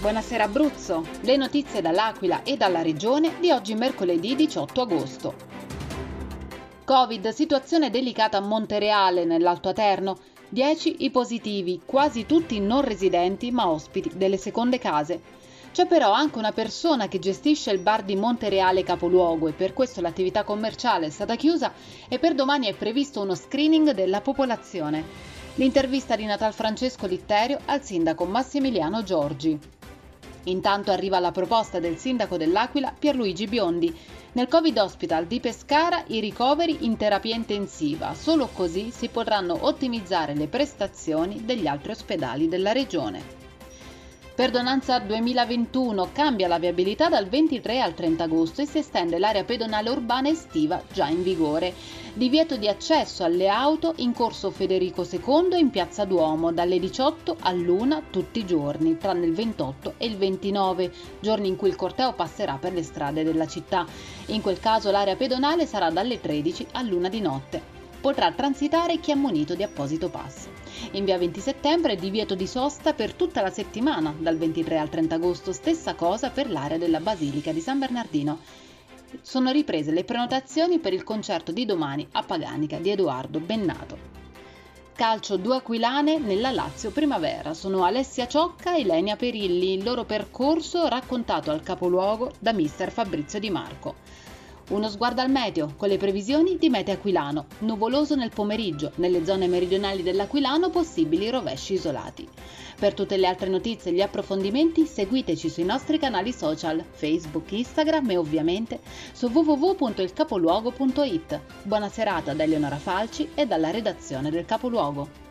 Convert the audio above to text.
Buonasera Abruzzo, le notizie dall'Aquila e dalla regione di oggi mercoledì 18 agosto. Covid, situazione delicata a Montereale nell'Alto Aterno, 10 i positivi, quasi tutti non residenti ma ospiti delle seconde case. C'è però anche una persona che gestisce il bar di Montereale capoluogo e per questo l'attività commerciale è stata chiusa e per domani è previsto uno screening della popolazione. L'intervista di Natal Francesco Litterio al sindaco Massimiliano Giorgi. Intanto arriva la proposta del sindaco dell'Aquila Pierluigi Biondi. Nel Covid Hospital di Pescara i ricoveri in terapia intensiva, solo così si potranno ottimizzare le prestazioni degli altri ospedali della regione. Perdonanza 2021 cambia la viabilità dal 23 al 30 agosto e si estende l'area pedonale urbana estiva già in vigore. Divieto di accesso alle auto in corso Federico II in piazza Duomo dalle 18 all'1 tutti i giorni, tranne il 28 e il 29, giorni in cui il corteo passerà per le strade della città. In quel caso l'area pedonale sarà dalle 13 all'1 di notte potrà transitare chi è munito di apposito pass. In via 20 settembre divieto di sosta per tutta la settimana, dal 23 al 30 agosto, stessa cosa per l'area della Basilica di San Bernardino. Sono riprese le prenotazioni per il concerto di domani a Paganica di Edoardo Bennato. Calcio due aquilane nella Lazio Primavera. Sono Alessia Ciocca e Lenia Perilli. Il loro percorso raccontato al capoluogo da mister Fabrizio Di Marco. Uno sguardo al meteo con le previsioni di Mete Aquilano. Nuvoloso nel pomeriggio, nelle zone meridionali dell'Aquilano possibili rovesci isolati. Per tutte le altre notizie e gli approfondimenti seguiteci sui nostri canali social, Facebook, Instagram e ovviamente su www.ilcapoluogo.it. Buona serata da Eleonora Falci e dalla redazione del Capoluogo.